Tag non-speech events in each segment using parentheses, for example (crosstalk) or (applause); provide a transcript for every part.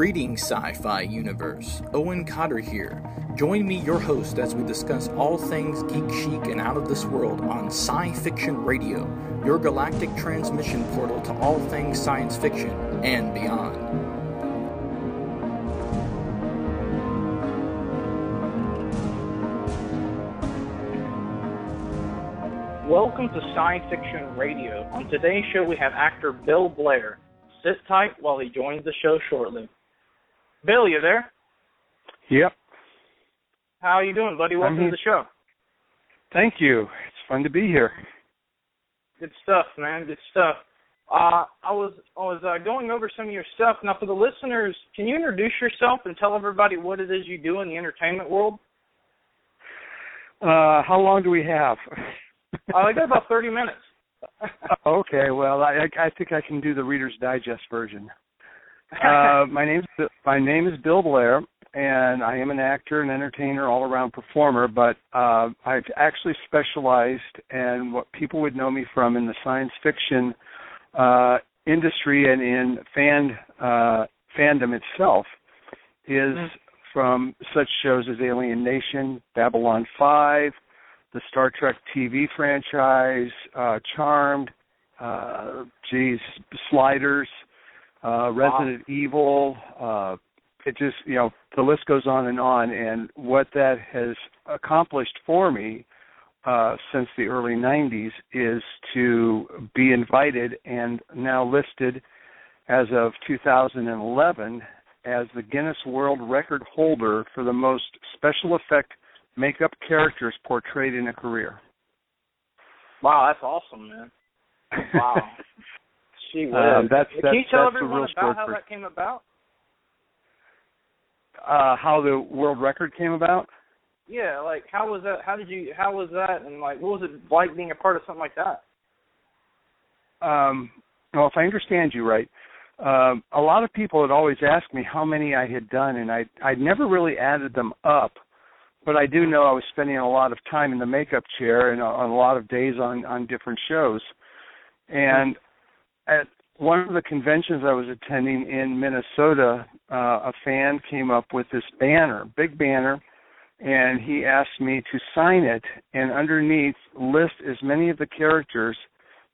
Greetings, sci fi universe. Owen Cotter here. Join me, your host, as we discuss all things geek chic and out of this world on Sci Fiction Radio, your galactic transmission portal to all things science fiction and beyond. Welcome to Sci Fiction Radio. On today's show, we have actor Bill Blair. Sit tight while he joins the show shortly. Bill, you there? Yep. How are you doing, buddy? Welcome to the show. Thank you. It's fun to be here. Good stuff, man. Good stuff. Uh, I was I was uh, going over some of your stuff. Now, for the listeners, can you introduce yourself and tell everybody what it is you do in the entertainment world? Uh, how long do we have? uh, I got about thirty minutes. (laughs) okay, well, I I think I can do the Reader's Digest version. Uh, my name my name is Bill Blair, and I am an actor and entertainer, all around performer. But uh, I've actually specialized in what people would know me from in the science fiction uh, industry and in fan uh, fandom itself is mm-hmm. from such shows as Alien Nation, Babylon Five, the Star Trek TV franchise, uh, Charmed, uh, geez, Sliders uh, Resident wow. Evil. Uh, it just you know the list goes on and on. And what that has accomplished for me uh, since the early '90s is to be invited and now listed as of 2011 as the Guinness World Record holder for the most special effect makeup characters portrayed in a career. Wow, that's awesome, man. Wow. (laughs) She Um, that's, Can you tell that's everyone about how that came about? Uh, how the world record came about? Yeah, like how was that? How did you? How was that? And like, what was it like being a part of something like that? Um, well, if I understand you right, um, a lot of people had always asked me how many I had done, and I I'd never really added them up. But I do know I was spending a lot of time in the makeup chair and on a lot of days on on different shows. And at one of the conventions I was attending in Minnesota, uh, a fan came up with this banner, big banner, and he asked me to sign it and underneath list as many of the characters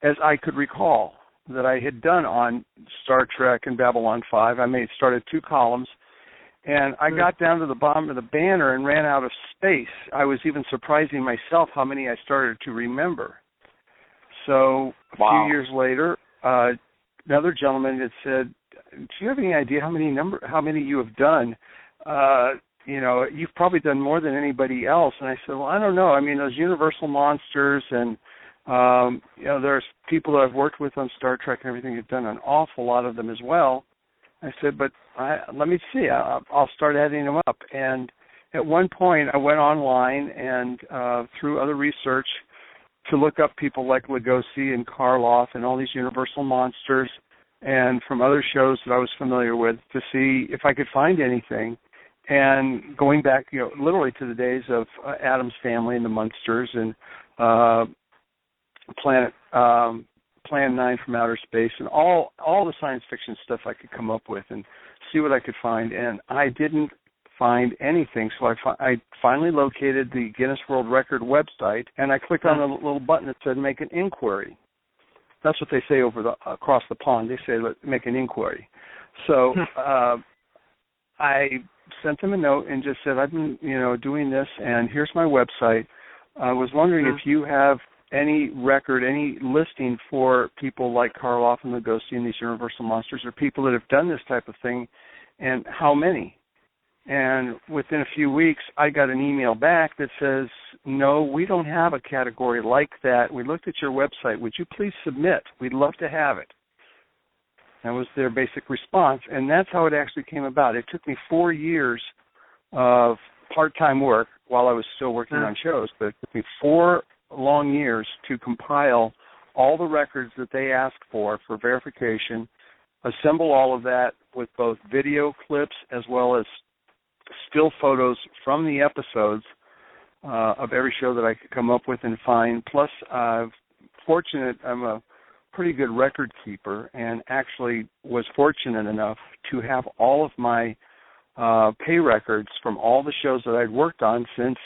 as I could recall that I had done on Star Trek and Babylon 5. I made started two columns and I hmm. got down to the bottom of the banner and ran out of space. I was even surprising myself how many I started to remember. So a wow. few years later, uh, another gentleman had said, "Do you have any idea how many number how many you have done?" Uh, you know, you've probably done more than anybody else. And I said, well, I don't know. I mean, those Universal monsters and um, you know, there's people that I've worked with on Star Trek and everything have done an awful lot of them as well. I said, but I, let me see. I'll, I'll start adding them up. And at one point, I went online and uh, through other research to look up people like Lugosi and Karloff and all these Universal monsters and from other shows that I was familiar with to see if I could find anything. And going back, you know, literally to the days of uh, Addams Family and the Munsters and uh, Planet um, Plan Nine from Outer Space and all all the science fiction stuff I could come up with and see what I could find. And I didn't find anything. So I, fi- I finally located the Guinness World Record website, and I clicked on a little button that said "Make an inquiry." That's what they say over the across the pond. They say "Make an inquiry." So hmm. uh, I sent them a note and just said, "I've been, you know, doing this, and here's my website. I was wondering if you have any record, any listing for people like Karloff and Lugosi and these Universal Monsters, or people that have done this type of thing, and how many?" And within a few weeks, I got an email back that says, No, we don't have a category like that. We looked at your website. Would you please submit? We'd love to have it. That was their basic response. And that's how it actually came about. It took me four years of part time work while I was still working on shows, but it took me four long years to compile all the records that they asked for for verification, assemble all of that with both video clips as well as still photos from the episodes uh, of every show that I could come up with and find. Plus, uh, fortunate, I'm a pretty good record keeper and actually was fortunate enough to have all of my uh pay records from all the shows that I'd worked on since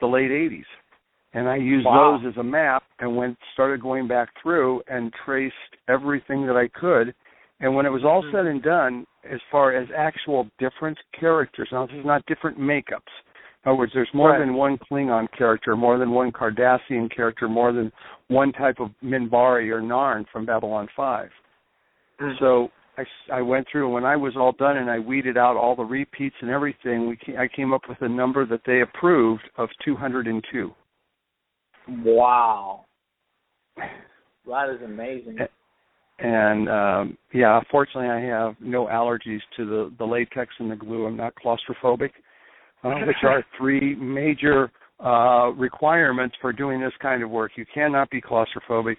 the late 80s. And I used wow. those as a map and went started going back through and traced everything that I could. And when it was all mm-hmm. said and done, as far as actual different characters, now this is not different makeups. In other words, there's more right. than one Klingon character, more than one Cardassian character, more than one type of Minbari or Narn from Babylon 5. Mm-hmm. So I, I went through, and when I was all done and I weeded out all the repeats and everything, we came, I came up with a number that they approved of 202. Wow. That is amazing. And um yeah, fortunately I have no allergies to the the latex and the glue. I'm not claustrophobic, uh, which are three major uh requirements for doing this kind of work. You cannot be claustrophobic.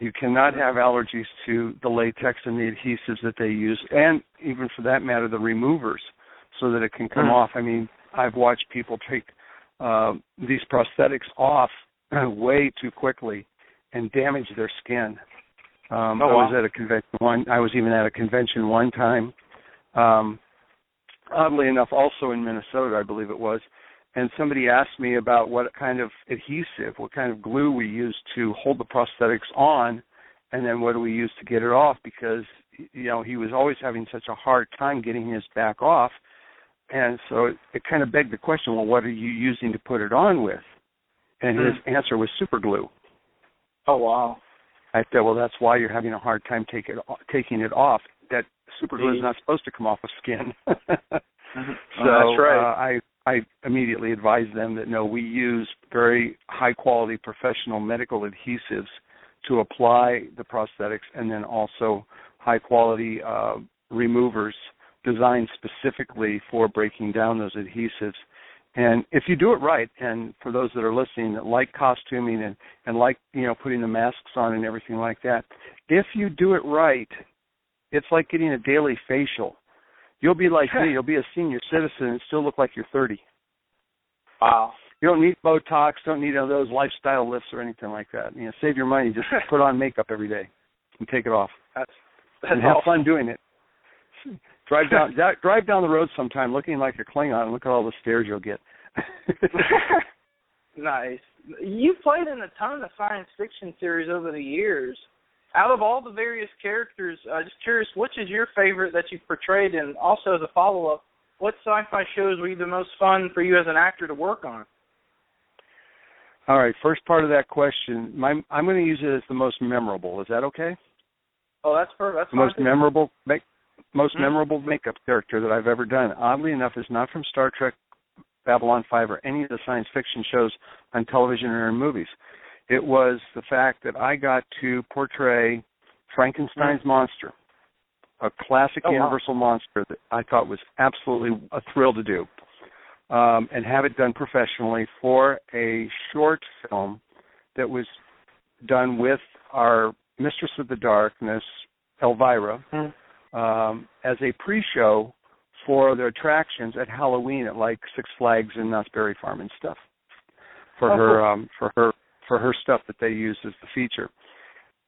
You cannot have allergies to the latex and the adhesives that they use, and even for that matter, the removers, so that it can come mm. off. I mean, I've watched people take uh, these prosthetics off (clears throat) way too quickly and damage their skin. Um, oh, I was at a convention one. I was even at a convention one time. Um, oddly enough, also in Minnesota, I believe it was. And somebody asked me about what kind of adhesive, what kind of glue we use to hold the prosthetics on, and then what do we use to get it off? Because you know he was always having such a hard time getting his back off, and so it, it kind of begged the question: Well, what are you using to put it on with? And his hmm. answer was super glue. Oh wow! I said, well, that's why you're having a hard time take it, taking it off. That super glue is not supposed to come off of skin. (laughs) mm-hmm. So oh, that's right. uh, I I immediately advised them that no, we use very high quality professional medical adhesives to apply the prosthetics, and then also high quality uh, removers designed specifically for breaking down those adhesives and if you do it right, and for those that are listening that like costuming and, and like, you know, putting the masks on and everything like that, if you do it right, it's like getting a daily facial. You'll be like me, you'll be a senior citizen and still look like you're 30. Wow. You don't need Botox, don't need those lifestyle lifts or anything like that. You know, save your money, just (laughs) put on makeup every day and take it off. That's, that's and have awesome. fun doing it. (laughs) Drive down drive down the road sometime looking like a Klingon and look at all the stares you'll get. (laughs) (laughs) nice. You've played in a ton of science fiction series over the years. Out of all the various characters, uh, just curious, which is your favorite that you've portrayed? And also, as a follow up, what sci-fi shows were you the most fun for you as an actor to work on? All right, first part of that question, my, I'm going to use it as the most memorable. Is that okay? Oh, that's perfect. That's the most memorable. Make, most mm-hmm. memorable makeup character that I've ever done. Oddly enough, is not from Star Trek, Babylon 5, or any of the science fiction shows on television or in movies. It was the fact that I got to portray Frankenstein's mm-hmm. monster, a classic oh, Universal wow. monster that I thought was absolutely a thrill to do, um, and have it done professionally for a short film that was done with our Mistress of the Darkness, Elvira. Mm-hmm um, as a pre-show for the attractions at Halloween at like Six Flags and Knott's Berry Farm and stuff for oh, her cool. um, for her for her stuff that they used as the feature.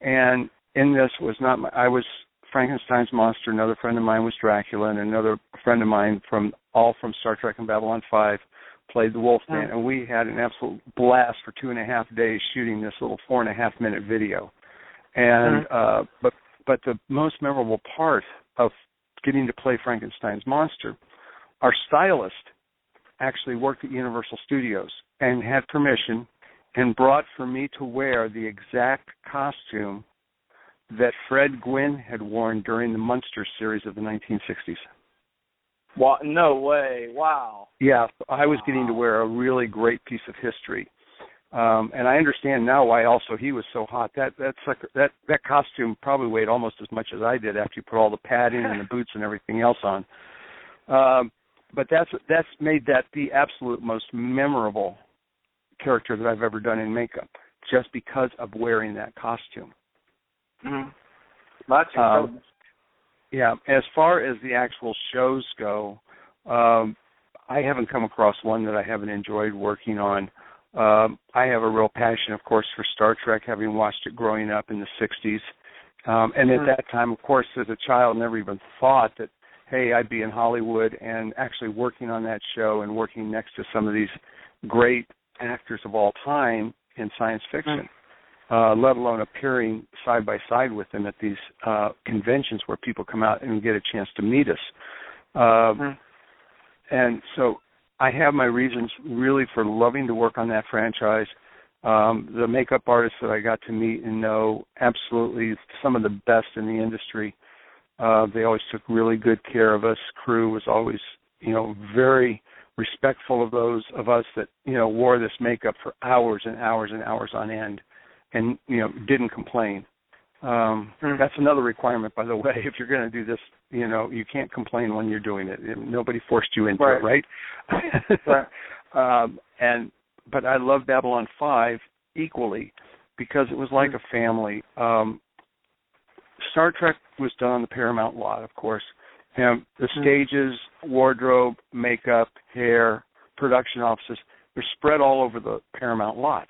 And in this was not my, I was Frankenstein's monster. Another friend of mine was Dracula, and another friend of mine from all from Star Trek and Babylon Five played the Wolfman, mm. and we had an absolute blast for two and a half days shooting this little four and a half minute video. And mm. uh, but but the most memorable part of getting to play Frankenstein's monster, our stylist actually worked at Universal Studios and had permission and brought for me to wear the exact costume that Fred Gwynne had worn during the Munster series of the 1960s. Wow, no way. Wow. Yeah, I was getting to wear a really great piece of history. Um, and I understand now why also he was so hot. That that that that costume probably weighed almost as much as I did after you put all the padding and the (laughs) boots and everything else on. Um, but that's that's made that the absolute most memorable character that I've ever done in makeup, just because of wearing that costume. Mm-hmm. Um, yeah, as far as the actual shows go, um, I haven't come across one that I haven't enjoyed working on. Um, I have a real passion, of course, for Star Trek, having watched it growing up in the '60s, Um, and at that time, of course, as a child, never even thought that, hey, I'd be in Hollywood and actually working on that show and working next to some of these great actors of all time in science fiction, uh, let alone appearing side by side with them at these uh, conventions where people come out and get a chance to meet us. Uh, and so I have my reasons really for loving to work on that franchise. Um, the makeup artists that I got to meet and know, absolutely some of the best in the industry. Uh, they always took really good care of us. Crew was always, you know, very respectful of those of us that you know wore this makeup for hours and hours and hours on end, and you know didn't complain. Um. That's another requirement, by the way. (laughs) If you're going to do this, you know you can't complain when you're doing it. Nobody forced you into right. it, right? (laughs) right. Um, and but I love Babylon Five equally because it was like mm. a family. Um, Star Trek was done on the Paramount lot, of course, and the hmm. stages, wardrobe, makeup, hair, production offices, they're spread all over the Paramount lot.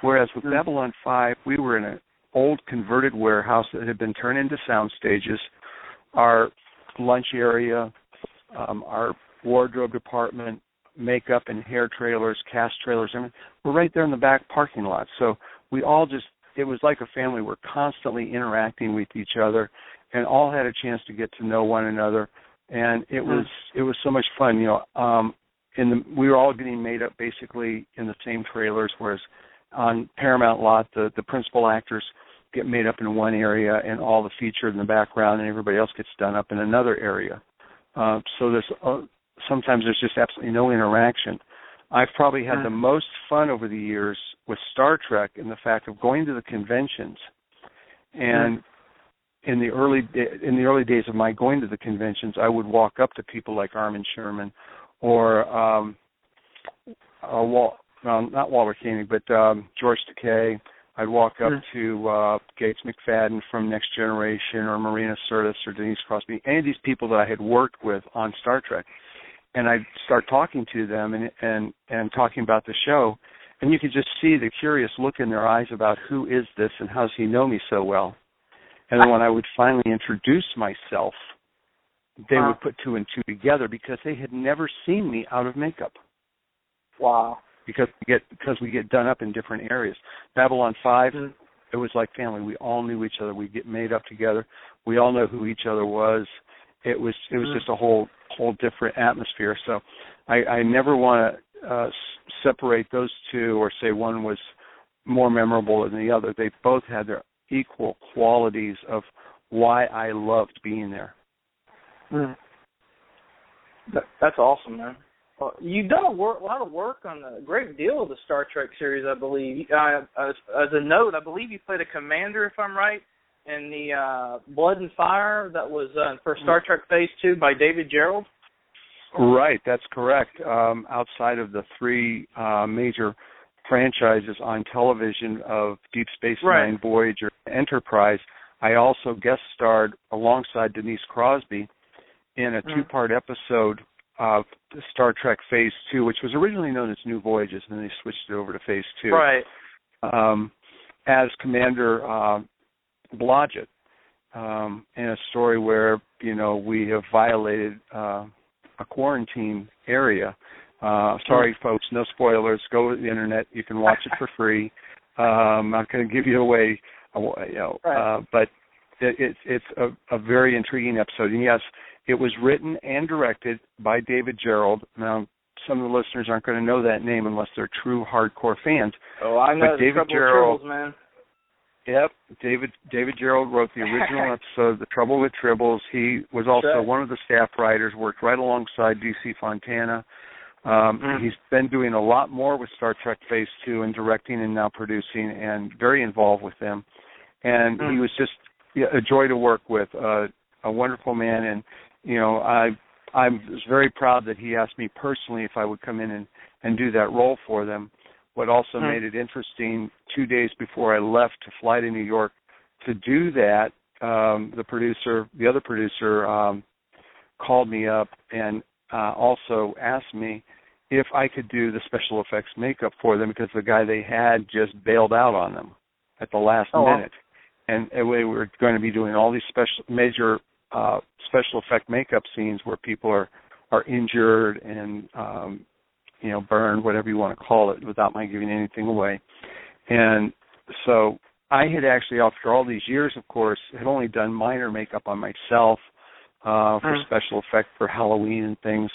Whereas with mm-hmm. Babylon 5, we were in an old converted warehouse that had been turned into sound stages. Our lunch area, um, our wardrobe department, makeup and hair trailers, cast trailers, we're right there in the back parking lot. So we all just, it was like a family. We're constantly interacting with each other and all had a chance to get to know one another and it mm-hmm. was it was so much fun you know um in the we were all getting made up basically in the same trailers whereas on paramount lot the the principal actors get made up in one area and all the featured in the background and everybody else gets done up in another area uh so there's uh, sometimes there's just absolutely no interaction i've probably had mm-hmm. the most fun over the years with star trek in the fact of going to the conventions and mm-hmm in the early in the early days of my going to the conventions, I would walk up to people like Armin Shimerman or um, uh, Wal, well, not Walter Koenig, but um, George Takei. I'd walk up mm-hmm. to uh, Gates McFadden from Next Generation or Marina Sirtis or Denise Crosby, any of these people that I had worked with on Star Trek, and I'd start talking to them and and and talking about the show, and you could just see the curious look in their eyes about who is this and how does he know me so well and then when I would finally introduce myself, they wow. would put two and two together because they had never seen me out of makeup. Wow. Because we get because we get done up in different areas. Babylon 5 mm-hmm. it was like family. We all knew each other. We get made up together. We all know who each other was. It was it was mm-hmm. just a whole whole different atmosphere. So I, I never want to uh, separate those two or say one was more memorable than the other. They both had their equal qualities of why I loved being there. Mm. That, that's awesome, man. Well, you've done a, work, a lot of work on a great deal of the Star Trek series, I believe. Uh, as, as a note, I believe you played a commander, if I'm right, in the uh, Blood and Fire that was uh, for Star Trek Phase Two by David Gerrold. Right, that's correct. Um, outside of the three uh, major franchises on television of Deep Space right. Nine, Voyager, Enterprise. I also guest starred alongside Denise Crosby in a mm. two-part episode of Star Trek Phase Two, which was originally known as New Voyages, and then they switched it over to Phase Two. Right. Um, as Commander uh, Blodgett, um, in a story where you know we have violated uh, a quarantine area uh, sorry, folks, no spoilers. Go to the internet. You can watch it for (laughs) free. Uh, I'm not going to give you away, uh, you know, right. uh, but it, it's it's a, a very intriguing episode. And yes, it was written and directed by David Gerrold. Now, some of the listeners aren't going to know that name unless they're true hardcore fans. Oh, I know but David Trouble Gerrold, Tribbles, man. Yep, David David Gerrold wrote the original (laughs) episode, "The Trouble with Tribbles." He was also sure. one of the staff writers. Worked right alongside DC Fontana um, mm. He's been doing a lot more with Star Trek Phase Two and directing and now producing, and very involved with them. And mm. he was just a joy to work with, uh, a wonderful man. And you know, I I was very proud that he asked me personally if I would come in and and do that role for them. What also made it interesting, two days before I left to fly to New York to do that, um, the producer, the other producer, um, called me up and uh, also asked me if I could do the special effects makeup for them because the guy they had just bailed out on them at the last oh, minute. and, and we were going to be doing all these special major uh, special effect makeup scenes where people are are injured and um, you know burned, whatever you want to call it, without my giving anything away. And so I had actually, after all these years, of course, had only done minor makeup on myself uh, for mm. special effect for Halloween and things.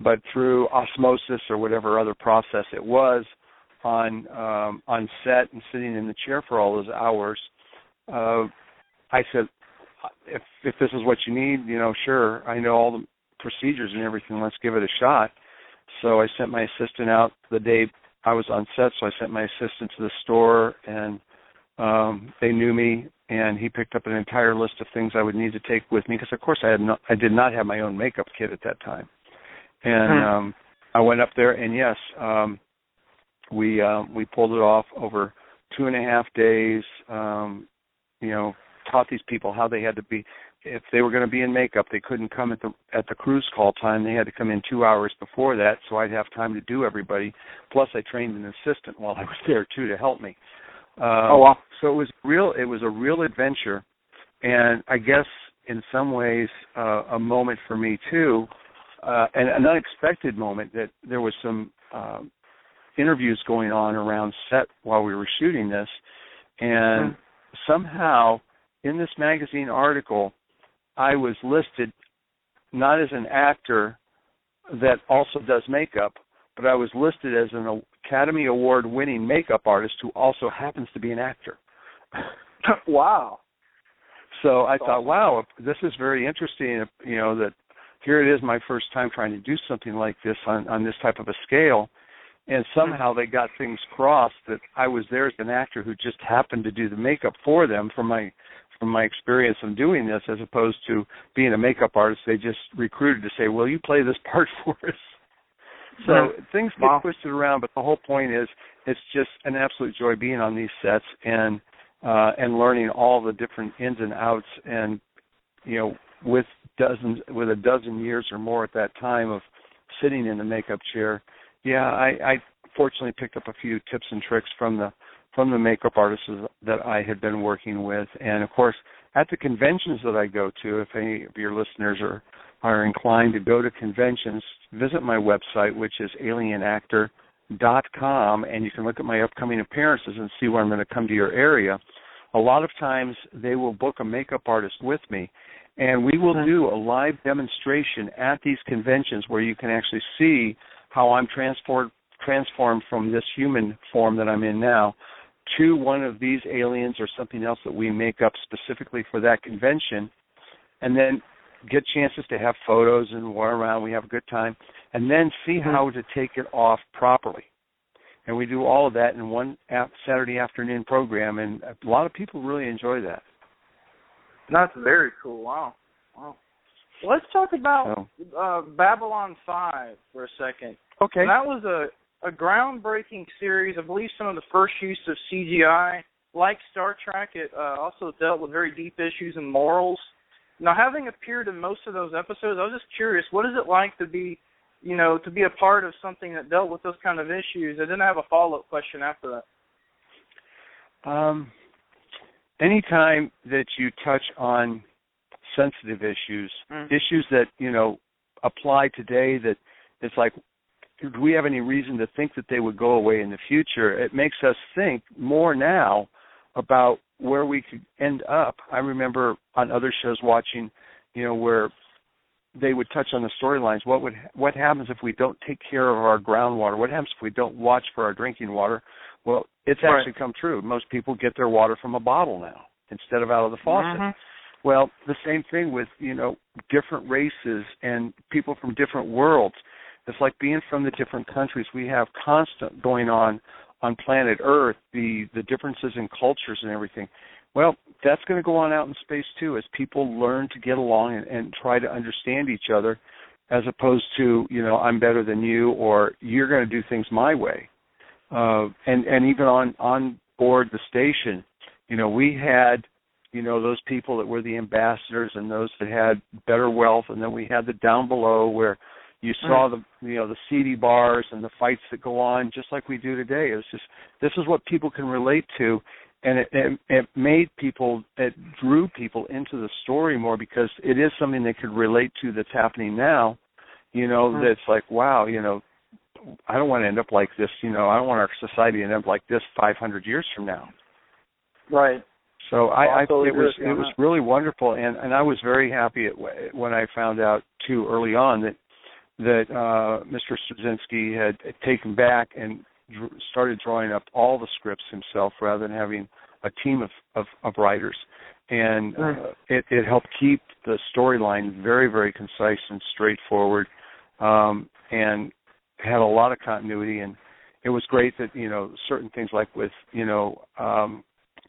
But through osmosis or whatever other process it was on um, on set and sitting in the chair for all those hours, uh, I said, if if this is what you need, you know, sure, I know all the procedures and everything. Let's give it a shot. So I sent my assistant out the day I was on set. So I sent my assistant to the store, and um, they knew me, and he picked up an entire list of things I would need to take with me because, of course, I had not, I did not have my own makeup kit at that time. And hmm. um, I went up there, and yes, um, we uh, we pulled it off over two and a half days. Um, you know, taught these people how they had to be if they were going to be in makeup they couldn't come at the at the cruise call time. They had to come in two hours before that so i'd have time to do everybody. Plus i trained an assistant while i was there too to help me. Uh, oh wow. so it was real it was a real adventure. And i guess in some ways uh, a moment for me too uh, and an unexpected moment that there was some uh, interviews going on around set while we were shooting this. And mm-hmm somehow in this magazine article, I was listed not as an actor that also does makeup, but I was listed as an Academy Award winning makeup artist who also happens to be an actor. (laughs) wow. So I thought, wow, this is very interesting. You know that here it is, my first time trying to do something like this on on this type of a scale, and somehow they got things crossed that I was there as an actor who just happened to do the makeup for them for my from my experience of doing this as opposed to being a makeup artist they just recruited to say will you play this (laughs) part for us so yeah. things get wow. twisted around but the whole point is it's just an absolute joy being on these sets and uh and learning all the different ins and outs and you know with dozens with a dozen years or more at that time of sitting in the makeup chair yeah, I, I fortunately picked up a few tips and tricks from the from the makeup artists that I had been working with, and of course at the conventions that I go to. If any of your listeners are are inclined to go to conventions, visit my website, which is alienactor.com, and you can look at my upcoming appearances and see where I'm going to come to your area. A lot of times they will book a makeup artist with me, and we will do a live demonstration at these conventions where you can actually see how I'm transformed transformed from this human form that I'm in now to one of these aliens or something else that we make up specifically for that convention, and then get chances to have photos and walk around. We have a good time, and then see mm-hmm. how to take it off properly. And we do all of that in one Saturday afternoon program, and a lot of people really enjoy that. That's very cool. Wow. Wow. Let's talk about uh, Babylon Five for a second. Okay. That was a a groundbreaking series. I believe some of the first use of CGI. Like Star Trek, it uh, also dealt with very deep issues and morals. Now, having appeared in most of those episodes, I was just curious, what is it like to be, you know, to be a part of something that dealt with those kind of issues? I didn't have a follow up question after that. Um, anytime that you touch on sensitive issues, mm. issues that you know apply today, that it's like do we have any reason to think that they would go away in the future? It makes us think more now about where we could end up. I remember on other shows watching, you know, where they would touch on the storylines. What would what happens if we don't take care of our groundwater? What happens if we don't watch for our drinking water? Well, it's right. actually come true. Most people get their water from a bottle now instead of out of the faucet. Mm-hmm. Well, the same thing with, you know, different races and people from different worlds it's like being from the different countries. We have constant going on on planet Earth, the the differences in cultures and everything. Well, that's going to go on out in space too, as people learn to get along and, and try to understand each other, as opposed to you know I'm better than you or you're going to do things my way. Uh, and and even on on board the station, you know we had you know those people that were the ambassadors and those that had better wealth, and then we had the down below where you saw the you know the seedy bars and the fights that go on just like we do today. It's just this is what people can relate to, and it, it it made people it drew people into the story more because it is something they could relate to that's happening now you know Mhm. that's like wow you know i don't want to end up like this you know i don't want our society to end up like this 500 years from now Right. so I, I it was it was really wonderful, and and I was very happy at, when I found out too early on that that uh, Mr. Straczynski had taken back and dr- started drawing up all the scripts himself rather than having a team of of, of writers, and uh, it it helped keep the storyline very very concise and straightforward, um, and had a lot of continuity and. It was great that you know certain things like with you know um,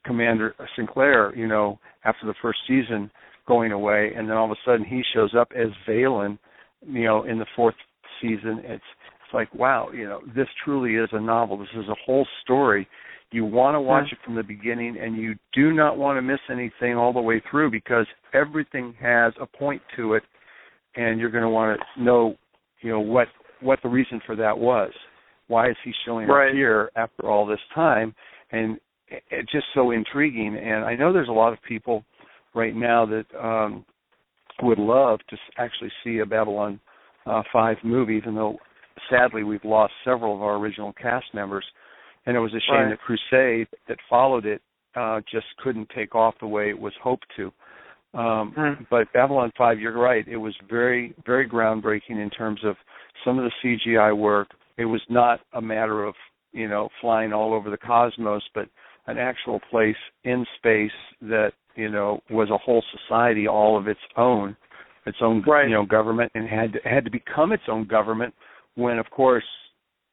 Commander Sinclair, you know, after the first season going away, and then all of a sudden he shows up as Valen, you know, in the fourth season. It's it's like wow, you know, this truly is a novel. This is a whole story. You want to watch Yeah. it from the beginning, and you do not want to miss anything all the way through because everything has a point to it, and you're going to want to know, you know, what what the reason for that was. Why is he showing Right. up here after all this time? And it's just so intriguing. And I know there's a lot of people right now that um, would love to actually see a Babylon uh, 5 movie, even though sadly we've lost several of our original cast members. And it was a shame Right. that Crusade that followed it uh, just couldn't take off the way it was hoped to. Um, Hmm. But Babylon 5, you're right, it was very, very groundbreaking in terms of some of the CGI work. It was not a matter of, you know, flying all over the cosmos, but an actual place in space that you know was a whole society all of its own, its own Right. you know government, and had to, had to become its own government when, of course,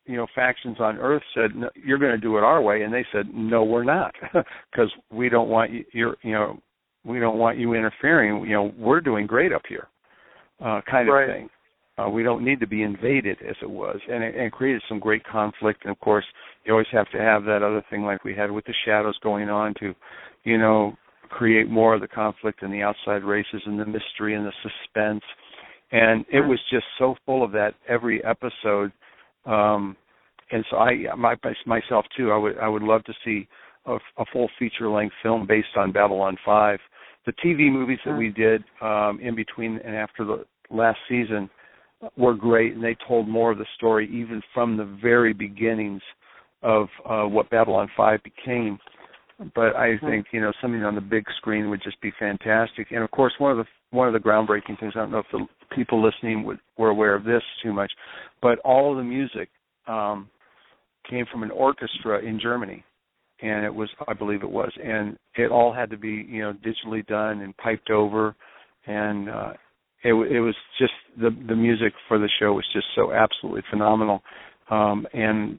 you know factions on Earth said no, you're going to do it our way, and they said no, we're not, (laughs) because we don't want you, you're you know we don't want you interfering. You know we're doing great up here, uh, kind of Right. thing. Uh, we don't need to be invaded as it was, and it, and it created some great conflict. And of course, you always have to have that other thing like we had with the shadows going on to, you know, create more of the conflict and the outside races and the mystery and the suspense. And it was just so full of that every episode. Um, and so I, my, myself too, I would I would love to see a, a full feature length film based on Babylon Five. The TV movies that we did um, in between and after the last season were great, and they told more of the story even from the very beginnings of uh, what Babylon Five became. But I think you know something on the big screen would just be fantastic. And of course, one of the one of the groundbreaking things I don't know if the people listening would, were aware of this too much, but all of the music um, came from an orchestra in Germany, and it was I believe it was, and it all had to be you know digitally done and piped over, and uh, it, it was just the the music for the show was just so absolutely phenomenal. Um, and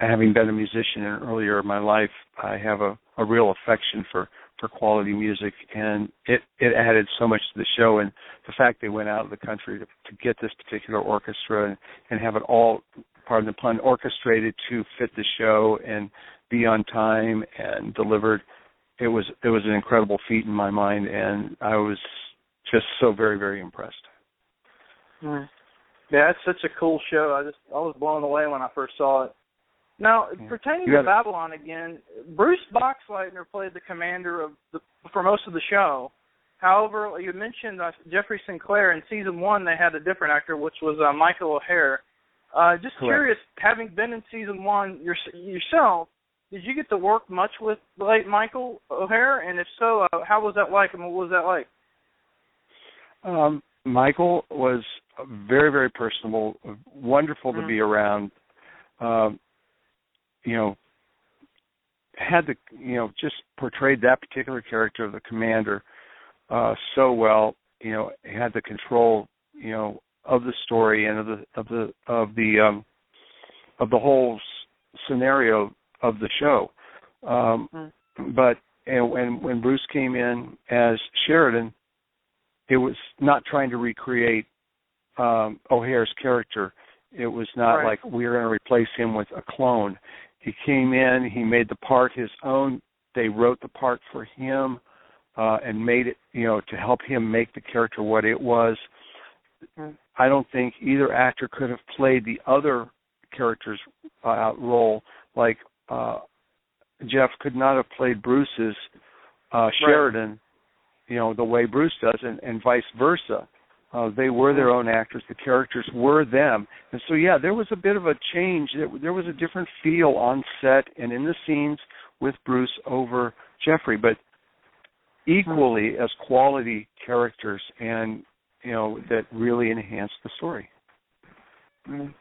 having been a musician in earlier in my life, I have a, a real affection for for quality music, and it it added so much to the show. And the fact they went out of the country to, to get this particular orchestra and, and have it all, pardon the pun, orchestrated to fit the show and be on time and delivered. It was it was an incredible feat in my mind, and I was just so very very impressed. Mm. Yeah, it's such a cool show. I just I was blown away when I first saw it. Now, Yeah. pertaining to Babylon again, Bruce Boxleitner played the commander of the for most of the show. However, you mentioned uh, Jeffrey Sinclair in season one. They had a different actor, which was uh, Michael O'Hare. Uh, just Correct. curious, having been in season one your, yourself, did you get to work much with the late Michael O'Hare? And if so, uh, how was that like? And what was that like? Um, Michael was very, very personable, wonderful to Mhm. be around. Um, you know, had the you know just portrayed that particular character of the commander uh, so well. You know, had the control. You know, of the story and of the of the of the um, of the whole s- scenario of the show. Um, Mhm. But and when when Bruce came in as Sheridan, it was not trying to recreate um O'Hare's character. It was not Right. like we're going to replace him with a clone. He came in, he made the part his own. They wrote the part for him uh and made it, you know, to help him make the character what it was. Mhm. I don't think either actor could have played the other character's uh, role like uh Jeff could not have played Bruce's uh, Sheridan, right. you know, the way Bruce does, and, and vice versa. Uh, they were their own actors. The characters were them, and so yeah, there was a bit of a change. There, there was a different feel on set and in the scenes with Bruce over Jeffrey, but equally as quality characters, and you know that really enhanced the story. Mm.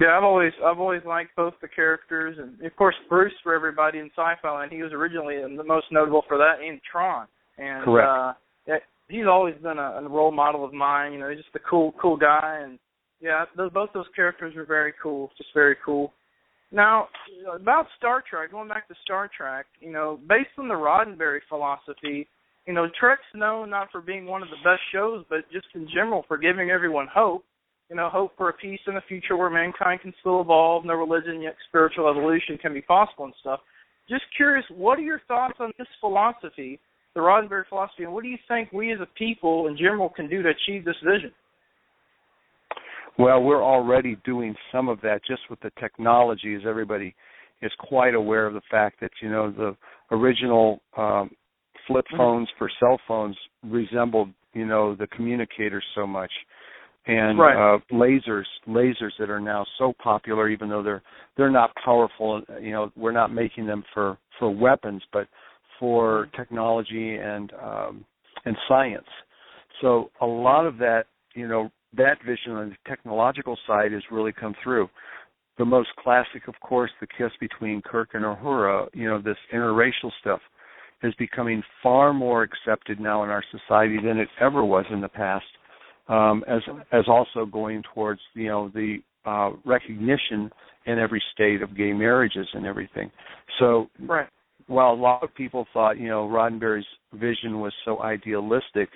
Yeah, I've always I've always liked both the characters, and of course Bruce for everybody in sci-fi, and he was originally the most notable for that in Tron. And Correct. Uh, he's always been a, a role model of mine. You know, he's just a cool, cool guy, and yeah, those, both those characters were very cool, just very cool. Now, about Star Trek, going back to Star Trek, you know, based on the Roddenberry philosophy, you know, Trek's known not for being one of the best shows, but just in general for giving everyone hope. You know, hope for a peace in the future where mankind can still evolve, no religion yet spiritual evolution can be possible and stuff. Just curious, what are your thoughts on this philosophy? The Roddenberry philosophy, and what do you think we as a people in general can do to achieve this vision? Well, we're already doing some of that just with the technology, as everybody is quite aware of the fact that you know the original um, flip mm-hmm. phones for cell phones resembled you know the communicators so much and right. uh lasers lasers that are now so popular even though they're they're not powerful you know we're not making them for for weapons but for technology and um, and science. So a lot of that, you know, that vision on the technological side has really come through. The most classic, of course, the kiss between Kirk and Uhura. You know, this interracial stuff is becoming far more accepted now in our society than it ever was in the past. Um, as as also going towards you know the uh, recognition in every state of gay marriages and everything. So right while a lot of people thought, you know, Roddenberry's vision was so idealistic,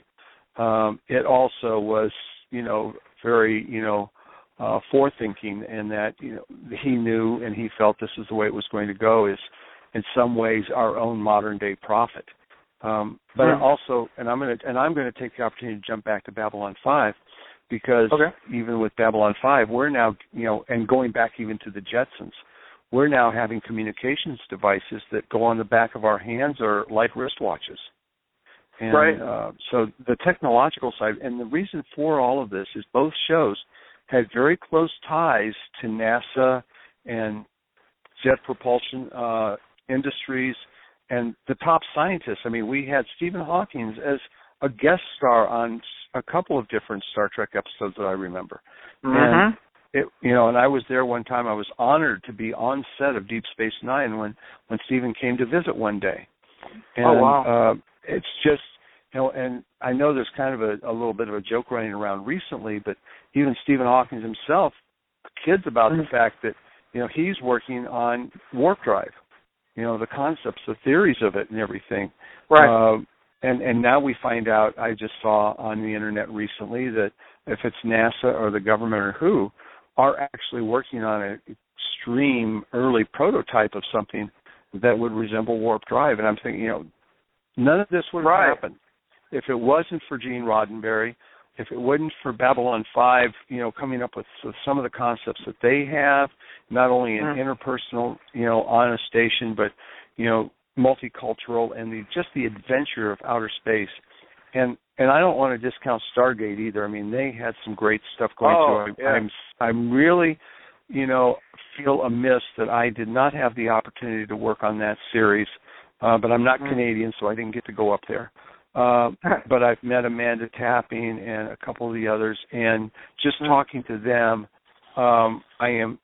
um, it also was, you know, very, you know, uh, forethinking, and that you know he knew and he felt this is the way it was going to go. Is in some ways our own modern day prophet. Um, but mm-hmm. also, and I'm going to and I'm going to take the opportunity to jump back to Babylon Five because okay. even with Babylon Five, we're now you know, and going back even to the Jetsons, we're now having communications devices that go on the back of our hands or like wristwatches. And, right. Uh, so the technological side, and the reason for all of this is both shows had very close ties to NASA and jet propulsion uh, industries and the top scientists. I mean, we had Stephen Hawking as a guest star on a couple of different Star Trek episodes that I remember. Mm-hmm. And it you know and i was there one time i was honored to be on set of deep space nine when when stephen came to visit one day. And oh wow. uh it's just you know and i know there's kind of a, a little bit of a joke running around recently but even stephen hawking himself kids about mm-hmm. the fact that you know he's working on warp drive you know the concepts the theories of it and everything. Right. Uh, and and now we find out i just saw on the internet recently that if it's nasa or the government or who are actually working on an extreme early prototype of something that would resemble warp drive. And I'm thinking, you know, none of this would have right. happened if it wasn't for Gene Roddenberry, if it wasn't for Babylon 5, you know, coming up with some of the concepts that they have, not only in mm. interpersonal, you know, on a station, but, you know, multicultural and the just the adventure of outer space. And and I don't want to discount Stargate either. I mean, they had some great stuff going. Oh, so yeah. I'm I'm really, you know, feel amiss that I did not have the opportunity to work on that series. Uh, but I'm not mm. Canadian, so I didn't get to go up there. Uh, (laughs) but I've met Amanda Tapping and a couple of the others, and just mm. talking to them, um, I am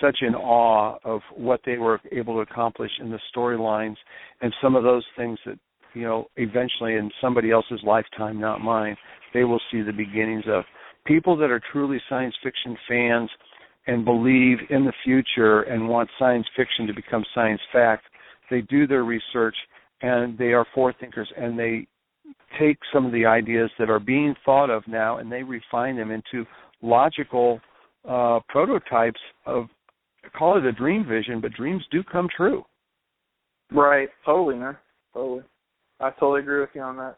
such in awe of what they were able to accomplish in the storylines and some of those things that you know, eventually in somebody else's lifetime, not mine, they will see the beginnings of people that are truly science fiction fans and believe in the future and want science fiction to become science fact. They do their research and they are forethinkers and they take some of the ideas that are being thought of now and they refine them into logical uh, prototypes of call it a dream vision, but dreams do come true. Right, totally, man, totally. I totally agree with you on that.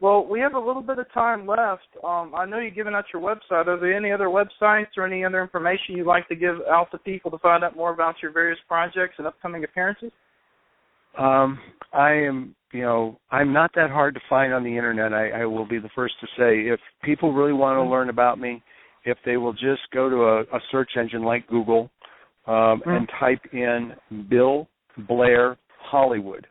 Well, we have a little bit of time left. Um, I know you've given out your website. Are there any other websites or any other information you'd like to give out to people to find out more about your various projects and upcoming appearances? Um, I am, you know, I'm not that hard to find on the internet. I, I will be the first to say, if people really want to Mm-hmm. learn about me, if they will just go to a, a search engine like Google um, Mm. and type in Bill Blair Hollywood.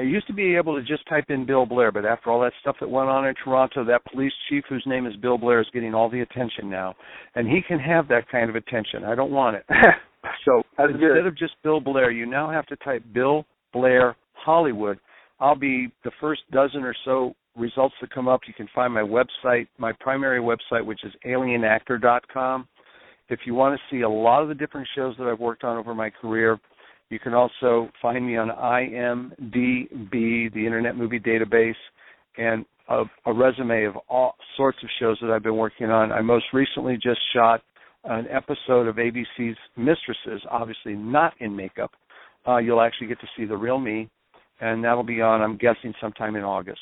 They used to be able to just type in Bill Blair, but after all that stuff that went on in Toronto, that police chief whose name is Bill Blair is getting all the attention now, and he can have that kind of attention. I don't want it. (laughs) So That's instead good. of just Bill Blair, you now have to type Bill Blair Hollywood. I'll be the first dozen or so results that come up. You can find my website, my primary website, which is alienactor.com. If you want to see a lot of the different shows that I've worked on over my career, you can also find me on IMDb, the Internet Movie Database, and a, a resume of all sorts of shows that I've been working on. I most recently just shot an episode of ABC's Mistresses, obviously not in makeup. Uh, you'll actually get to see the real me, and that'll be on, I'm guessing, sometime in August.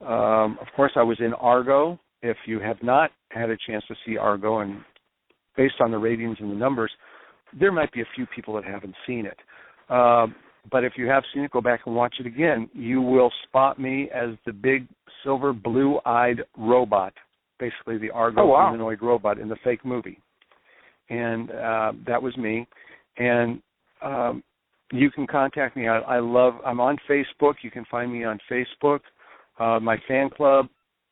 Um, of course, I was in Argo. If you have not had a chance to see Argo, and based on the ratings and the numbers, there might be a few people that haven't seen it. Um, but if you have seen it, go back and watch it again. You will spot me as the big silver blue-eyed robot, basically the Argo Oh, wow. humanoid robot in the fake movie. And uh, that was me. And um, you can contact me. I, I love. I'm on Facebook. You can find me on Facebook. Uh, my fan club,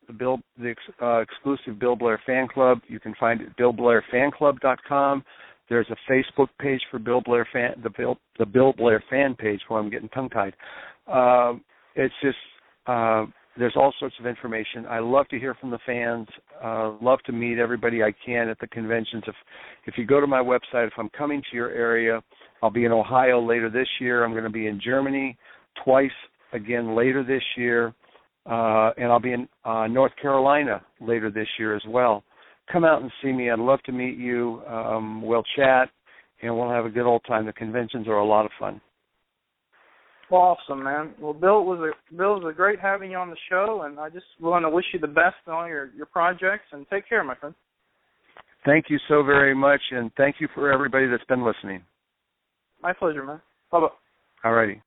the Bill, the ex, uh, exclusive Bill Blair fan club. You can find it at BillBlairFanClub.com. There's a Facebook page for Bill Blair fan, the Bill, the Bill Blair fan page. Where I'm getting tongue tied. Um, it's just uh, there's all sorts of information. I love to hear from the fans. Uh, love to meet everybody I can at the conventions. If if you go to my website, if I'm coming to your area, I'll be in Ohio later this year. I'm going to be in Germany twice again later this year, uh, and I'll be in uh, North Carolina later this year as well. Come out and see me. I'd love to meet you. Um, we'll chat, and we'll have a good old time. The conventions are a lot of fun. Awesome, man. Well, Bill, it was a Bill, it was a great having you on the show, and I just want to wish you the best on all your your projects. And take care, my friend. Thank you so very much, and thank you for everybody that's been listening. My pleasure, man. Bye bye. All righty.